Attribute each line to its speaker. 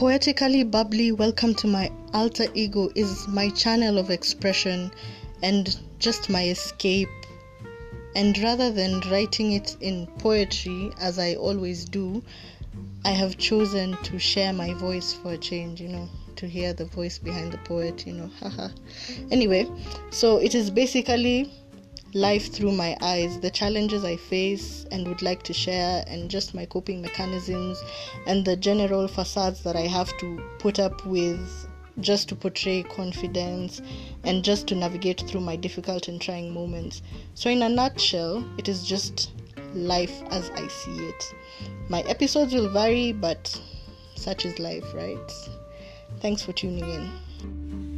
Speaker 1: Poetically Bubbly, welcome to my alter ego, is my channel of expression and just my escape. And rather than writing it in poetry, as I always do, I have chosen to share my voice for a change, you know, to hear the voice behind the poet, you know, haha. anyway, so it is basically life through my eyes, the challenges I face and would like to share, and just my coping mechanisms, and the general facades that I have to put up with just to portray confidence and just to navigate through my difficult and trying moments. So, in a nutshell, it is just life as I see it. My episodes will vary, but such is life, right? Thanks for tuning in.